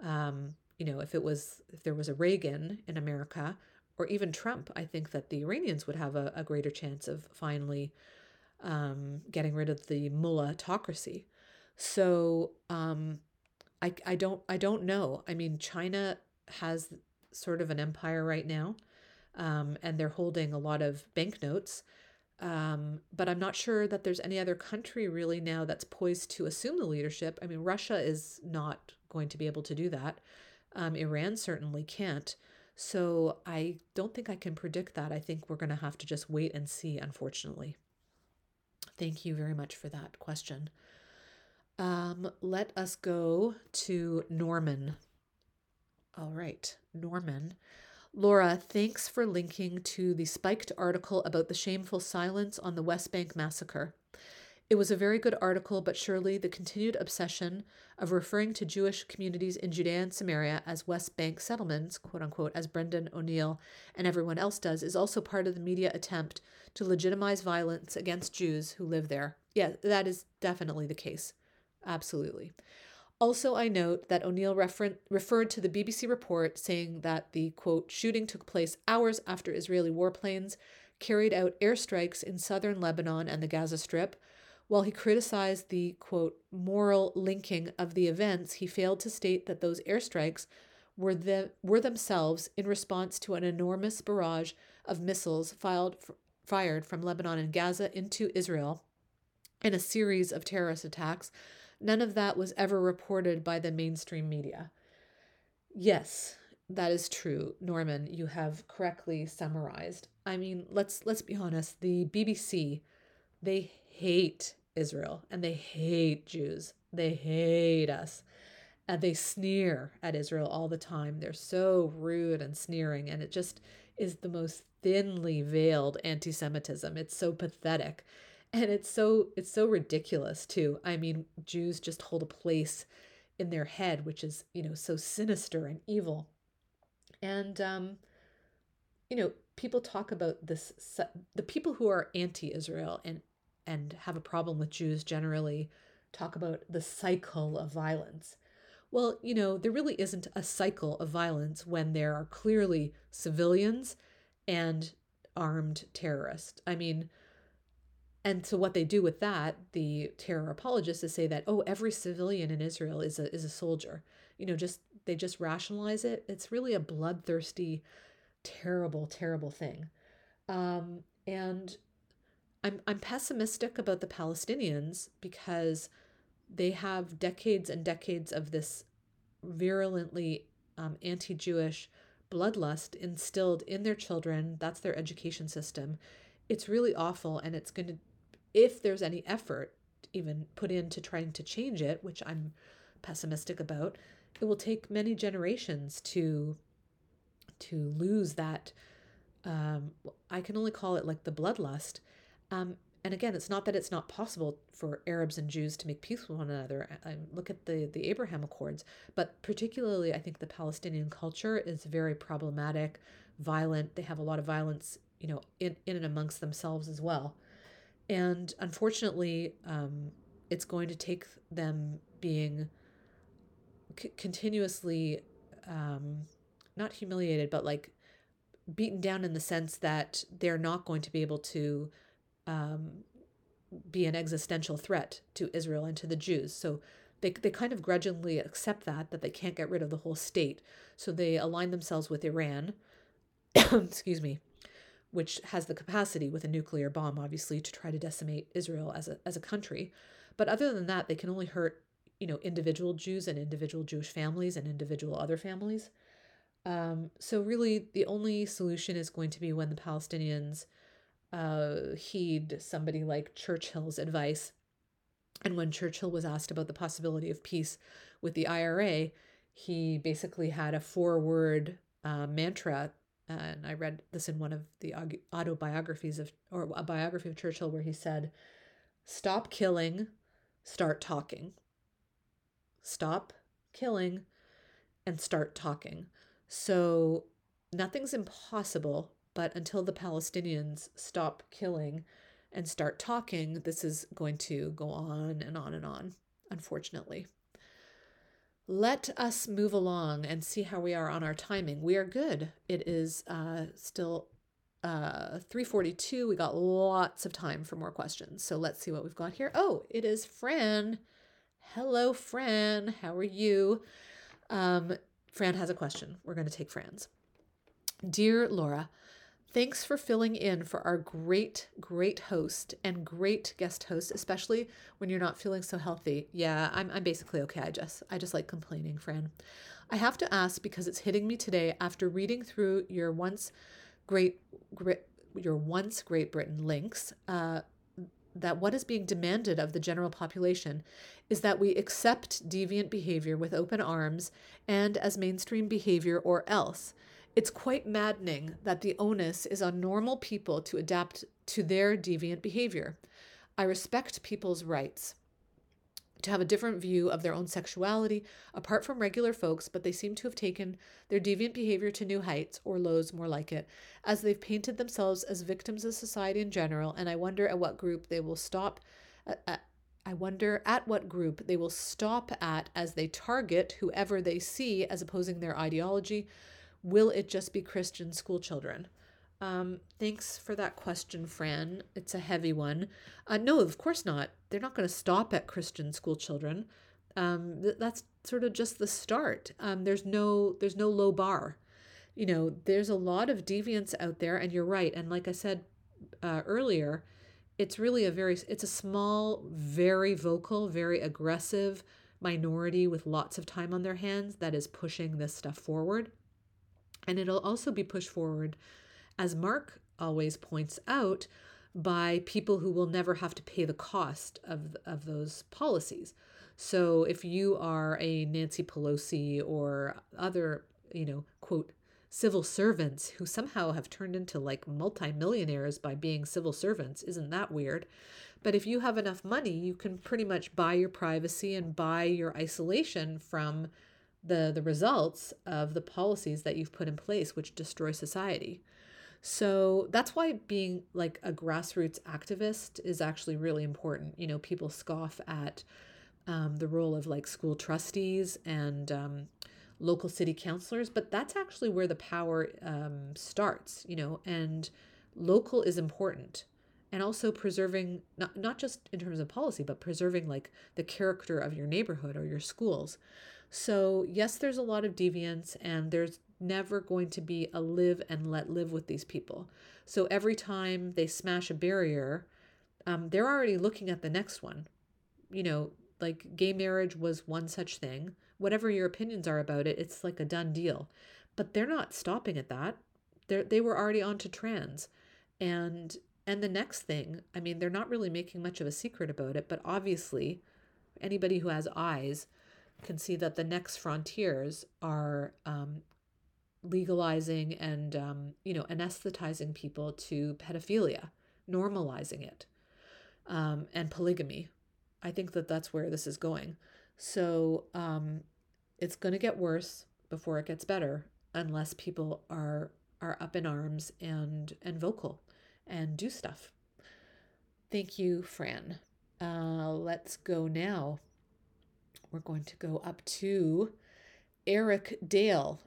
Um, you know, if it was if there was a Reagan in America or even Trump, I think that the Iranians would have a, a greater chance of finally um, getting rid of the mullahocracy. So um, I I don't I don't know. I mean, China has sort of an empire right now, um, and they're holding a lot of banknotes. Um, but I'm not sure that there's any other country really now that's poised to assume the leadership. I mean, Russia is not going to be able to do that. Um, Iran certainly can't. So I don't think I can predict that. I think we're going to have to just wait and see, unfortunately. Thank you very much for that question. Um, let us go to Norman. All right, Norman. Laura, thanks for linking to the spiked article about the shameful silence on the West Bank massacre. It was a very good article, but surely the continued obsession of referring to Jewish communities in Judea and Samaria as West Bank settlements, quote unquote, as Brendan O'Neill and everyone else does, is also part of the media attempt to legitimize violence against Jews who live there. Yeah, that is definitely the case. Absolutely. Also, I note that O'Neill refer- referred to the BBC report saying that the quote shooting took place hours after Israeli warplanes carried out airstrikes in southern Lebanon and the Gaza Strip, while he criticized the, quote, moral linking of the events, he failed to state that those airstrikes were, the, were themselves in response to an enormous barrage of missiles filed, fired from Lebanon and Gaza into Israel in a series of terrorist attacks. None of that was ever reported by the mainstream media. Yes, that is true, Norman. You have correctly summarized. I mean, let's let's be honest. The BBC, they hate Israel and they hate Jews. They hate us. And they sneer at Israel all the time. They're so rude and sneering, and it just is the most thinly veiled anti-Semitism. It's so pathetic. And it's so it's so ridiculous too. I mean, Jews just hold a place in their head which is, you know, so sinister and evil. And um you know, people talk about this the people who are anti-Israel and and have a problem with Jews generally talk about the cycle of violence. Well, you know, there really isn't a cycle of violence when there are clearly civilians and armed terrorists. I mean, and so what they do with that, the terror apologists, is say that oh, every civilian in Israel is a is a soldier. You know, just they just rationalize it. It's really a bloodthirsty, terrible, terrible thing. Um, and I'm I'm pessimistic about the Palestinians because they have decades and decades of this virulently um, anti-Jewish bloodlust instilled in their children. That's their education system. It's really awful, and it's going to if there's any effort even put into trying to change it, which I'm pessimistic about, it will take many generations to to lose that. Um, I can only call it like the bloodlust. Um, and again, it's not that it's not possible for Arabs and Jews to make peace with one another. I, look at the the Abraham Accords, but particularly, I think the Palestinian culture is very problematic, violent. They have a lot of violence, you know, in in and amongst themselves as well. And unfortunately, um, it's going to take them being c- continuously um, not humiliated, but like beaten down in the sense that they're not going to be able to um, be an existential threat to Israel and to the Jews. So they, they kind of grudgingly accept that, that they can't get rid of the whole state. So they align themselves with Iran, excuse me, which has the capacity with a nuclear bomb, obviously, to try to decimate Israel as a, as a country. But other than that, they can only hurt, you know, individual Jews and individual Jewish families and individual other families. Um, so really, the only solution is going to be when the Palestinians uh, heed somebody like Churchill's advice. And when Churchill was asked about the possibility of peace with the IRA, he basically had a four word uh, mantra and I read this in one of the autobiographies of, or a biography of Churchill, where he said, Stop killing, start talking. Stop killing and start talking. So nothing's impossible, but until the Palestinians stop killing and start talking, this is going to go on and on and on, unfortunately. Let us move along and see how we are on our timing. We are good. It is uh, still uh, 342. We got lots of time for more questions. So let's see what we've got here. Oh, it is Fran. Hello, Fran. How are you? Um, Fran has a question. We're going to take Fran's. Dear Laura, Thanks for filling in for our great, great host and great guest host, especially when you're not feeling so healthy. Yeah, I'm, I'm basically okay. I just I just like complaining, Fran. I have to ask because it's hitting me today after reading through your once great, great your once Great Britain links. Uh, that what is being demanded of the general population is that we accept deviant behavior with open arms and as mainstream behavior or else it's quite maddening that the onus is on normal people to adapt to their deviant behavior. I respect people's rights to have a different view of their own sexuality apart from regular folks, but they seem to have taken their deviant behavior to new heights, or lows more like it, as they've painted themselves as victims of society in general, and I wonder at what group they will stop. At, at, I wonder at what group they will stop at as they target whoever they see as opposing their ideology, Will it just be Christian school children? Um, thanks for that question, Fran. It's a heavy one. Uh, no, of course not. They're not going to stop at Christian school children. Um, th- that's sort of just the start. Um, there's no there's no low bar. You know, there's a lot of deviance out there, and you're right. And like I said uh, earlier, it's really a very it's a small, very vocal, very aggressive minority with lots of time on their hands that is pushing this stuff forward. And it'll also be pushed forward, as Mark always points out, by people who will never have to pay the cost of, of those policies. So if you are a Nancy Pelosi or other, you know, quote, civil servants who somehow have turned into like multimillionaires by being civil servants, isn't that weird? But if you have enough money, you can pretty much buy your privacy and buy your isolation from the the results of the policies that you've put in place which destroy society so that's why being like a grassroots activist is actually really important you know people scoff at um, the role of like school trustees and um, local city councilors, but that's actually where the power um, starts, you know, and local is important. And also preserving, not, not just in terms of policy, but preserving like the character of your neighborhood or your schools. So, yes, there's a lot of deviance, and there's never going to be a live and let live with these people. So, every time they smash a barrier, um, they're already looking at the next one. You know, like gay marriage was one such thing. Whatever your opinions are about it, it's like a done deal. But they're not stopping at that. They they were already on to trans. And and the next thing, I mean, they're not really making much of a secret about it, but obviously anybody who has eyes can see that the next frontiers are um, legalizing and um, you know anesthetizing people to pedophilia, normalizing it, um, and polygamy. I think that that's where this is going. So um, it's going to get worse before it gets better, unless people are are up in arms and and vocal and do stuff. Thank you, Fran. Uh, let's go now. We're going to go up to Eric Dale.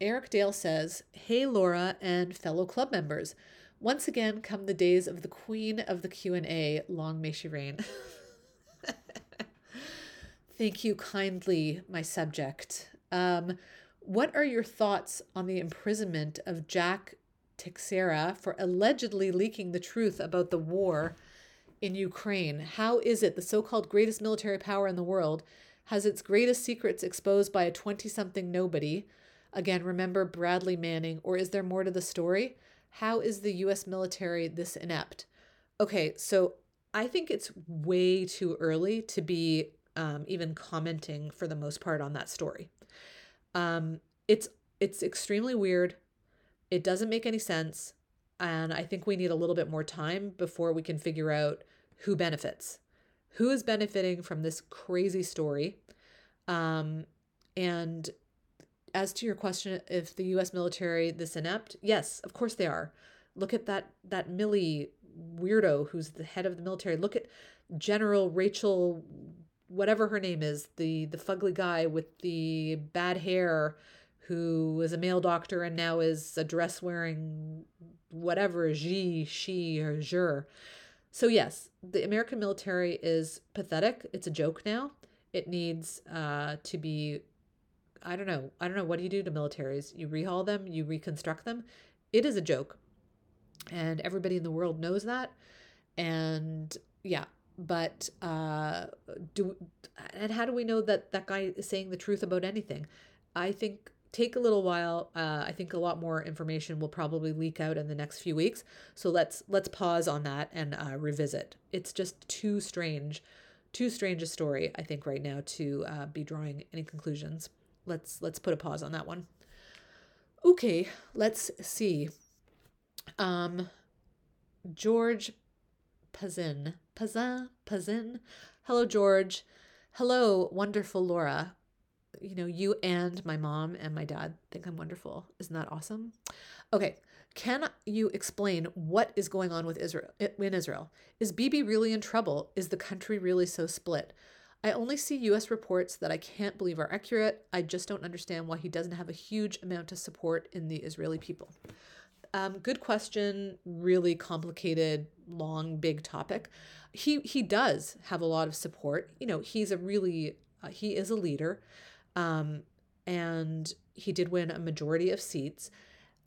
Eric Dale says, "Hey Laura and fellow club members, once again come the days of the queen of the Q&A, long may she reign." Thank you kindly, my subject. Um, what are your thoughts on the imprisonment of Jack Teixeira for allegedly leaking the truth about the war in Ukraine? How is it the so called greatest military power in the world has its greatest secrets exposed by a 20 something nobody? Again, remember Bradley Manning, or is there more to the story? How is the US military this inept? Okay, so I think it's way too early to be um, even commenting for the most part on that story. Um, it's it's extremely weird. It doesn't make any sense, and I think we need a little bit more time before we can figure out who benefits, who is benefiting from this crazy story, um, and as to your question, if the U.S. military this inept, yes, of course they are. Look at that that Milley weirdo who's the head of the military. Look at General Rachel, whatever her name is, the the fugly guy with the bad hair, who is a male doctor and now is a dress wearing whatever she she or jur. So yes, the American military is pathetic. It's a joke now. It needs uh, to be. I don't know. I don't know. What do you do to militaries? You rehaul them. You reconstruct them. It is a joke and everybody in the world knows that and yeah but uh do and how do we know that that guy is saying the truth about anything i think take a little while uh, i think a lot more information will probably leak out in the next few weeks so let's let's pause on that and uh, revisit it's just too strange too strange a story i think right now to uh, be drawing any conclusions let's let's put a pause on that one okay let's see um, George Pazin. Pazin? Pazin? Hello, George. Hello, wonderful Laura. You know, you and my mom and my dad think I'm wonderful. Isn't that awesome? Okay. Can you explain what is going on with Israel in Israel? Is Bibi really in trouble? Is the country really so split? I only see US reports that I can't believe are accurate. I just don't understand why he doesn't have a huge amount of support in the Israeli people. Um, good question. Really complicated, long, big topic. He he does have a lot of support. You know, he's a really uh, he is a leader, um, and he did win a majority of seats.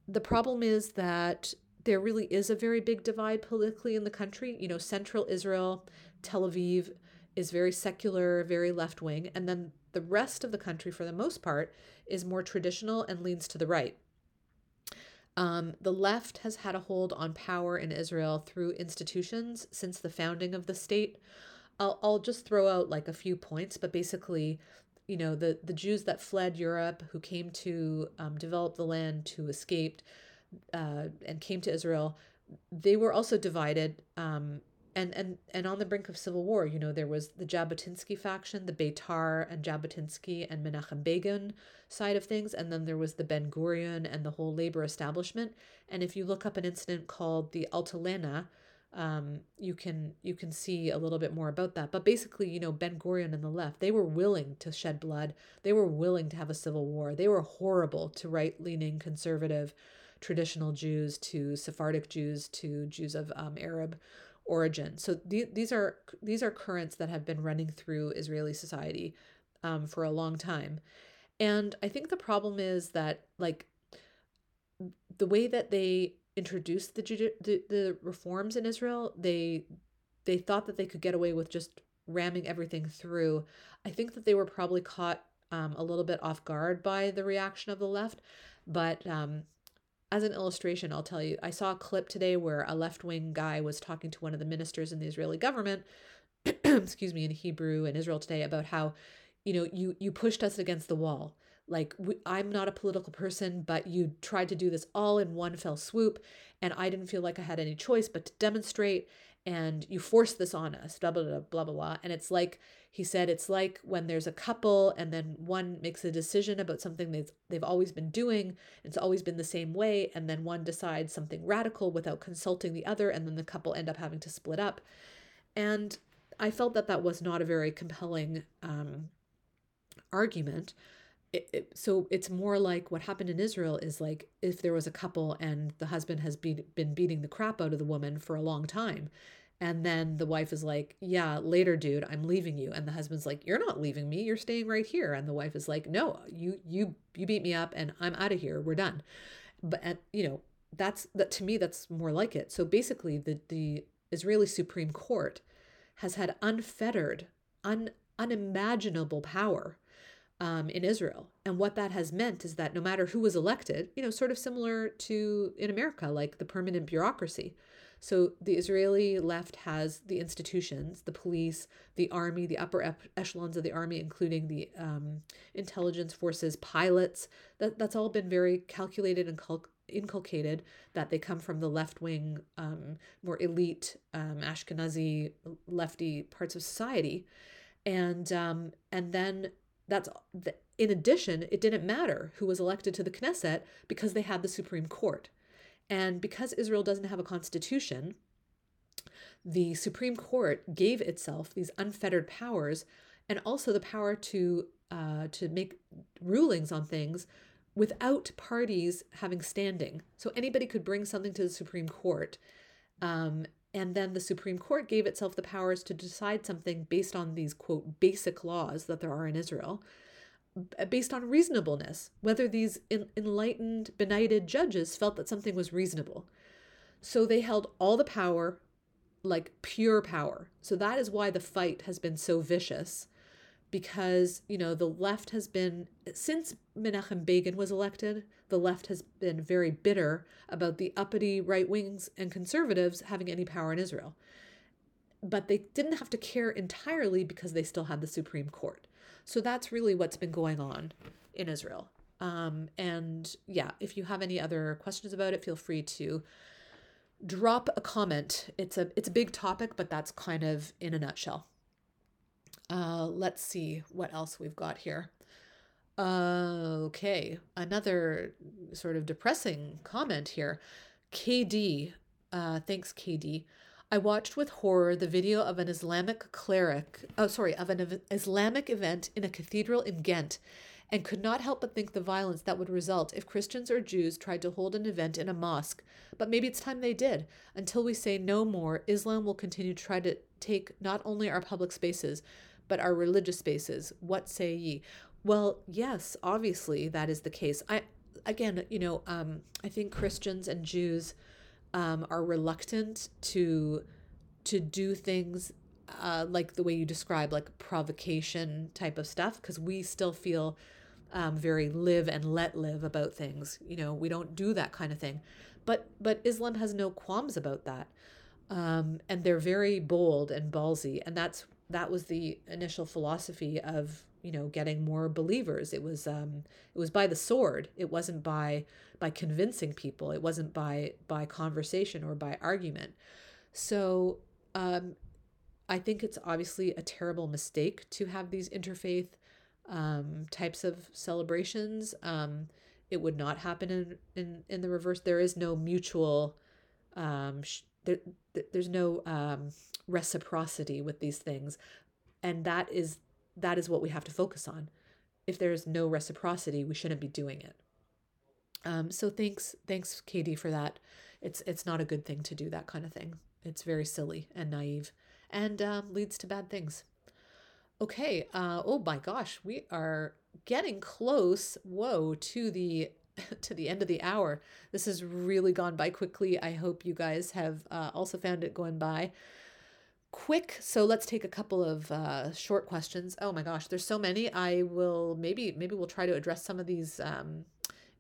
The problem is that there really is a very big divide politically in the country. You know, central Israel, Tel Aviv is very secular, very left wing, and then the rest of the country, for the most part, is more traditional and leans to the right. Um, the left has had a hold on power in Israel through institutions since the founding of the state. I'll, I'll just throw out like a few points, but basically, you know, the, the Jews that fled Europe, who came to um, develop the land, to escaped uh, and came to Israel, they were also divided um, and and and on the brink of civil war you know there was the jabotinsky faction the beitar and jabotinsky and menachem begin side of things and then there was the ben gurion and the whole labor establishment. And if you look up an incident called the altalena um, you can you can see a little bit more about that. But basically, you know, Ben Gurion and the left, they were willing to shed blood. They were willing to have a civil war. They were horrible to right leaning conservative traditional Jews, to Sephardic Jews, to Jews of um, Arab origin. So th- these are these are currents that have been running through Israeli society um, for a long time, and I think the problem is that like the way that they introduced the, the the reforms in Israel, they they thought that they could get away with just ramming everything through. I think that they were probably caught um, a little bit off guard by the reaction of the left, but um, as an illustration, I'll tell you, I saw a clip today where a left wing guy was talking to one of the ministers in the Israeli government, excuse me, in Hebrew and Israel today about how, you know, you you pushed us against the wall like i'm not a political person but you tried to do this all in one fell swoop and i didn't feel like i had any choice but to demonstrate and you forced this on us blah blah blah blah blah blah. And it's like he said it's like when there's a couple and then one makes a decision about something they've, they've always been doing it's always been the same way and then one decides something radical without consulting the other and then the couple end up having to split up. And i felt that that was not a very compelling um, argument it, so it's more like what happened in Israel is like if there was a couple and the husband has be, been beating the crap out of the woman for a long time. And then the wife is like yeah later dude i'm leaving you. And the husband's like you're not leaving me. You're staying right here. And the wife is like no you you you beat me up and i'm out of here. We're done. But you know that's that to me that's more like it. So basically the the israeli supreme court has had unfettered un, unimaginable power um, in Israel. And what that has meant is that no matter who was elected, you know, sort of similar to in America, like the permanent bureaucracy. So the Israeli left has the institutions, the police, the army, the upper echelons of the army, including the um, intelligence forces, pilots. That, that's all been very calculated and inculcated that they come from the left wing, um, more elite um, Ashkenazi lefty parts of society. And um, and then that's in addition, it didn't matter who was elected to the Knesset because they had the Supreme Court. And because Israel doesn't have a constitution, the Supreme Court gave itself these unfettered powers and also the power to uh, to make rulings on things without parties having standing. So anybody could bring something to the Supreme Court. Um, and then the Supreme Court gave itself the powers to decide something based on these, quote, basic laws that there are in Israel, based on reasonableness, whether these enlightened, benighted judges felt that something was reasonable. So they held all the power, like pure power. So that is why the fight has been so vicious because you know the left has been since Menachem Begin was elected the left has been very bitter about the uppity right wings and conservatives having any power in Israel. But they didn't have to care entirely because they still had the Supreme Court. So that's really what's been going on in Israel. Um, and yeah if you have any other questions about it feel free to drop a comment. It's a it's a big topic but that's kind of in a nutshell uh, let's see what else we've got here. Uh, okay, another sort of depressing comment here. KD, uh, thanks, KD. I watched with horror the video of an Islamic cleric, oh, sorry, of an Islamic event in a cathedral in Ghent, and could not help but think the violence that would result if Christians or Jews tried to hold an event in a mosque. But maybe it's time they did. Until we say no more, Islam will continue to try to take not only our public spaces, but our religious spaces. What say ye? Well, yes, obviously that is the case. I again, you know, um, I think Christians and Jews um, are reluctant to to do things uh, like the way you describe, like provocation type of stuff, because we still feel um, very live and let live about things. You know, we don't do that kind of thing. But but Islam has no qualms about that, um, and they're very bold and ballsy, and that's that was the initial philosophy of you know getting more believers. It was um it was by the sword. It wasn't by by convincing people. It wasn't by by conversation or by argument. So um i think it's obviously a terrible mistake to have these interfaith um types of celebrations. Um it would not happen in in in the reverse. There is no mutual um sh- there, there's no um, reciprocity with these things, and that is that is what we have to focus on. If there's no reciprocity, we shouldn't be doing it. Um, so thanks, thanks, Katie, for that. It's it's not a good thing to do that kind of thing. It's very silly and naive, and um, leads to bad things. Okay. Uh, oh my gosh, we are getting close. Whoa, to the to the end of the hour. This has really gone by quickly. I hope you guys have uh, also found it going by quick. So let's take a couple of uh, short questions. Oh my gosh, there's so many. I will maybe maybe we'll try to address some of these um,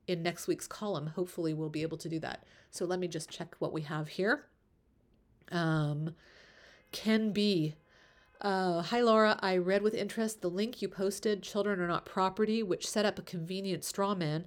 in next week's column. Hopefully, we'll be able to do that. So let me just check what we have here. Um, Ken B. Uh, hi, Laura. I read with interest the link you posted, Children Are Not Property, which set up a convenient straw man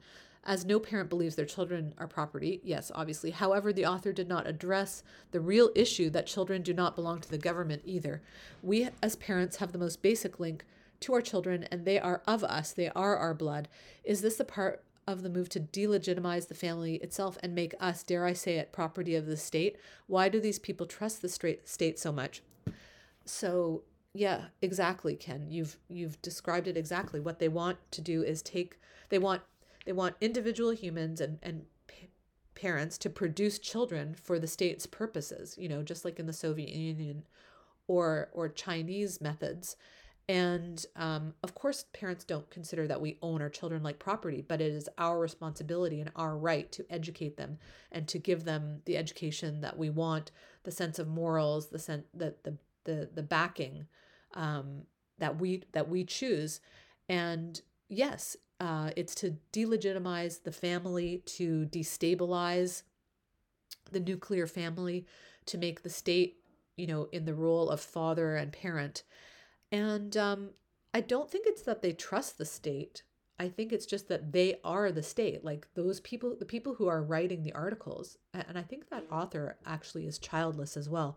as no parent believes their children are property. Yes, obviously. However, the author did not address the real issue that children do not belong to the government either. We, as parents, have the most basic link to our children, and they are of us, they are our blood. Is this the part of the move to delegitimize the family itself and make us, dare I say it, property of the state? Why do these people trust the state so much? So, yeah, exactly, Ken. You've you've described it exactly. What they want to do is take they want they want individual humans and, and p- parents to produce children for the state's purposes, you know, just like in the Soviet Union or or Chinese methods. And um, of course, parents don't consider that we own our children like property, but it is our responsibility and our right to educate them and to give them the education that we want, the sense of morals, the sense that the the the backing um, that we that we choose. And yes, uh, it's to delegitimize the family, to destabilize the nuclear family, to make the state, you know, in the role of father and parent. And um, I don't think it's that they trust the state. I think it's just that they are the state. Like those people, the people who are writing the articles, and I think that author actually is childless as well.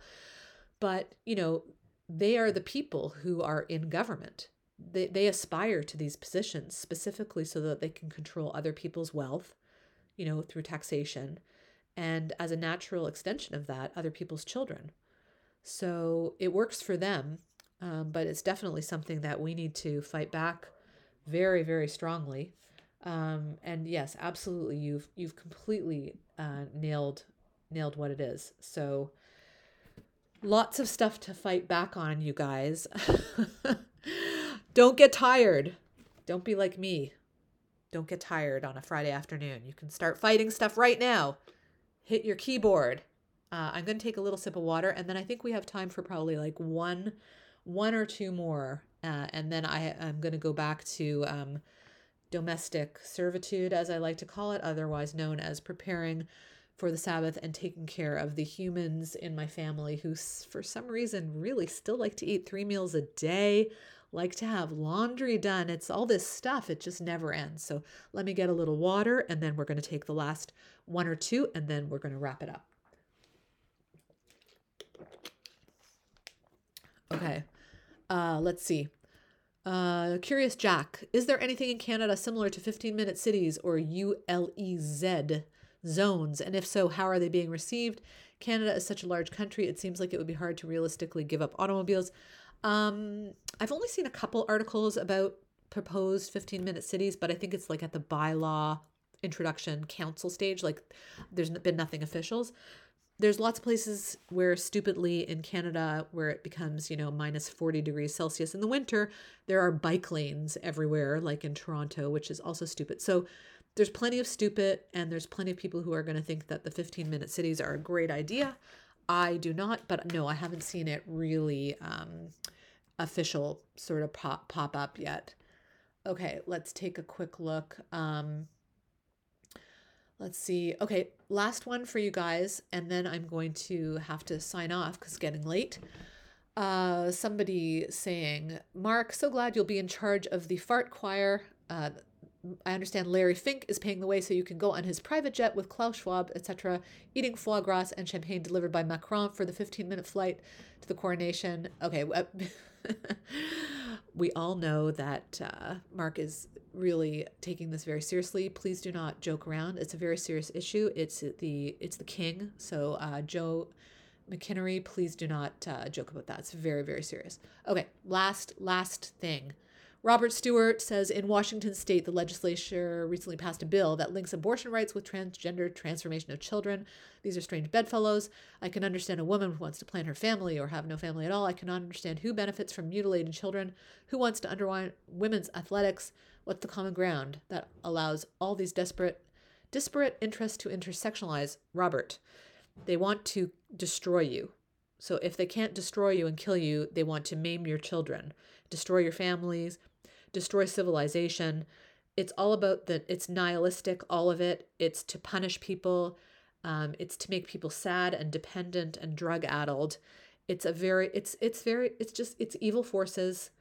But, you know, they are the people who are in government they, they aspire to these positions specifically so that they can control other people's wealth, you know, through taxation, and as a natural extension of that, other people's children. So it works for them, um, but it's definitely something that we need to fight back very, very strongly. Um, and yes, absolutely, you've you've completely uh, nailed nailed what it is. So lots of stuff to fight back on, you guys. Don't get tired. Don't be like me. Don't get tired on a Friday afternoon. You can start fighting stuff right now. Hit your keyboard. Uh, I'm going to take a little sip of water, and then I think we have time for probably like one, one or two more, uh, and then I I'm going to go back to um, domestic servitude, as I like to call it, otherwise known as preparing for the Sabbath and taking care of the humans in my family who, for some reason, really still like to eat three meals a day like to have laundry done. It's all this stuff, it just never ends. So let me get a little water and then we're going to take the last one or two and then we're going to wrap it up. Okay, uh, let's see. Uh, Curious Jack, is there anything in Canada similar to 15 minute cities or ULEZ zones? And if so, how are they being received? Canada is such a large country, it seems like it would be hard to realistically give up automobiles. Um, I've only seen a couple articles about proposed 15 minute cities, but I think it's like at the bylaw introduction council stage. Like there's been nothing officials. There's lots of places where stupidly in Canada, where it becomes, you know, minus 40 degrees Celsius in the winter, there are bike lanes everywhere, like in Toronto, which is also stupid. So there's plenty of stupid, and there's plenty of people who are going to think that the 15 minute cities are a great idea. I do not, but no, I haven't seen it really um, official sort of pop pop up yet. Okay, let's take a quick look. Um, let's see. Okay, last one for you guys, and then I'm going to have to sign off because getting late. Uh, somebody saying, Mark, so glad you'll be in charge of the fart choir. Uh, I understand Larry Fink is paying the way so you can go on his private jet with Klaus Schwab, etc., eating foie gras and champagne delivered by Macron for the 15 minute flight to the coronation. Okay, we all know that uh, Mark is really taking this very seriously. Please do not joke around. It's a very serious issue. It's the it's the king. So uh, Joe McKinnery, please do not uh, joke about that. It's very, very serious. Okay, last, last thing. Robert Stewart says in Washington state, the legislature recently passed a bill that links abortion rights with transgender transformation of children. These are strange bedfellows. I can understand a woman who wants to plan her family or have no family at all. I cannot understand who benefits from mutilating children, who wants to undermine women's athletics. What's the common ground that allows all these desperate, disparate interests to intersectionalize? Robert, they want to destroy you. So if they can't destroy you and kill you, they want to maim your children, destroy your families, destroy civilization. It's all about that. It's nihilistic, all of it. It's to punish people. Um, it's to make people sad and dependent and drug addled. It's a very, it's, it's very, it's just, it's evil forces.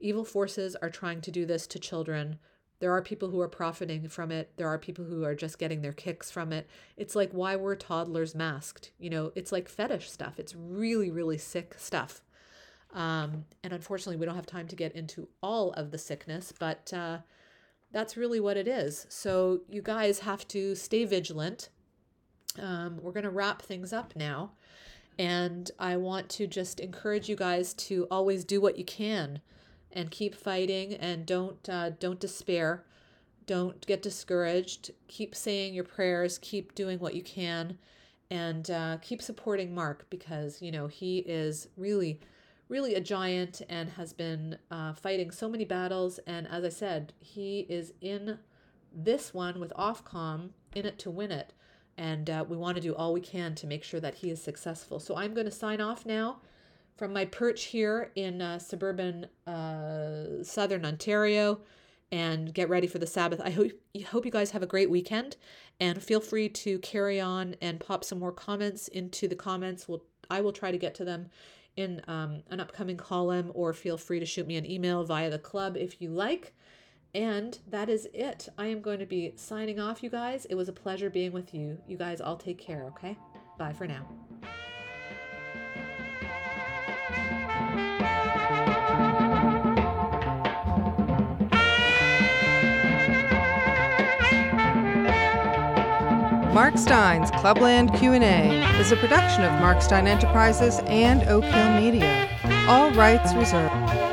Evil forces are trying to do this to children. There are people who are profiting from it. There are people who are just getting their kicks from it. It's like why were toddlers masked? You know, it's like fetish stuff. It's really, really sick stuff. Um, and unfortunately, we don't have time to get into all of the sickness, but uh, that's really what it is. So you guys have to stay vigilant. Um, we're going to wrap things up now. And I want to just encourage you guys to always do what you can and keep fighting and don't uh, don't despair. Don't get discouraged. Keep saying your prayers. Keep doing what you can, and uh, keep supporting Mark because you know he is really really a giant and has been uh, fighting so many battles. And as I said, he is in this one with Ofcom in it to win it. And uh, we want to do all we can to make sure that he is successful. So I'm going to sign off now from my perch here in uh, suburban uh, southern Ontario and get ready for the Sabbath. I hope, hope you guys have a great weekend and feel free to carry on and pop some more comments into the comments. We'll, I will try to get to them in um, an upcoming column, or feel free to shoot me an email via the club if you like. And that is it. I am going to be signing off, you guys. It was a pleasure being with you. You guys all take care, okay? Bye for now. Mark Steyn's Clubland Q&A is a production of Mark Steyn Enterprises and Oak Hill Media. All rights reserved.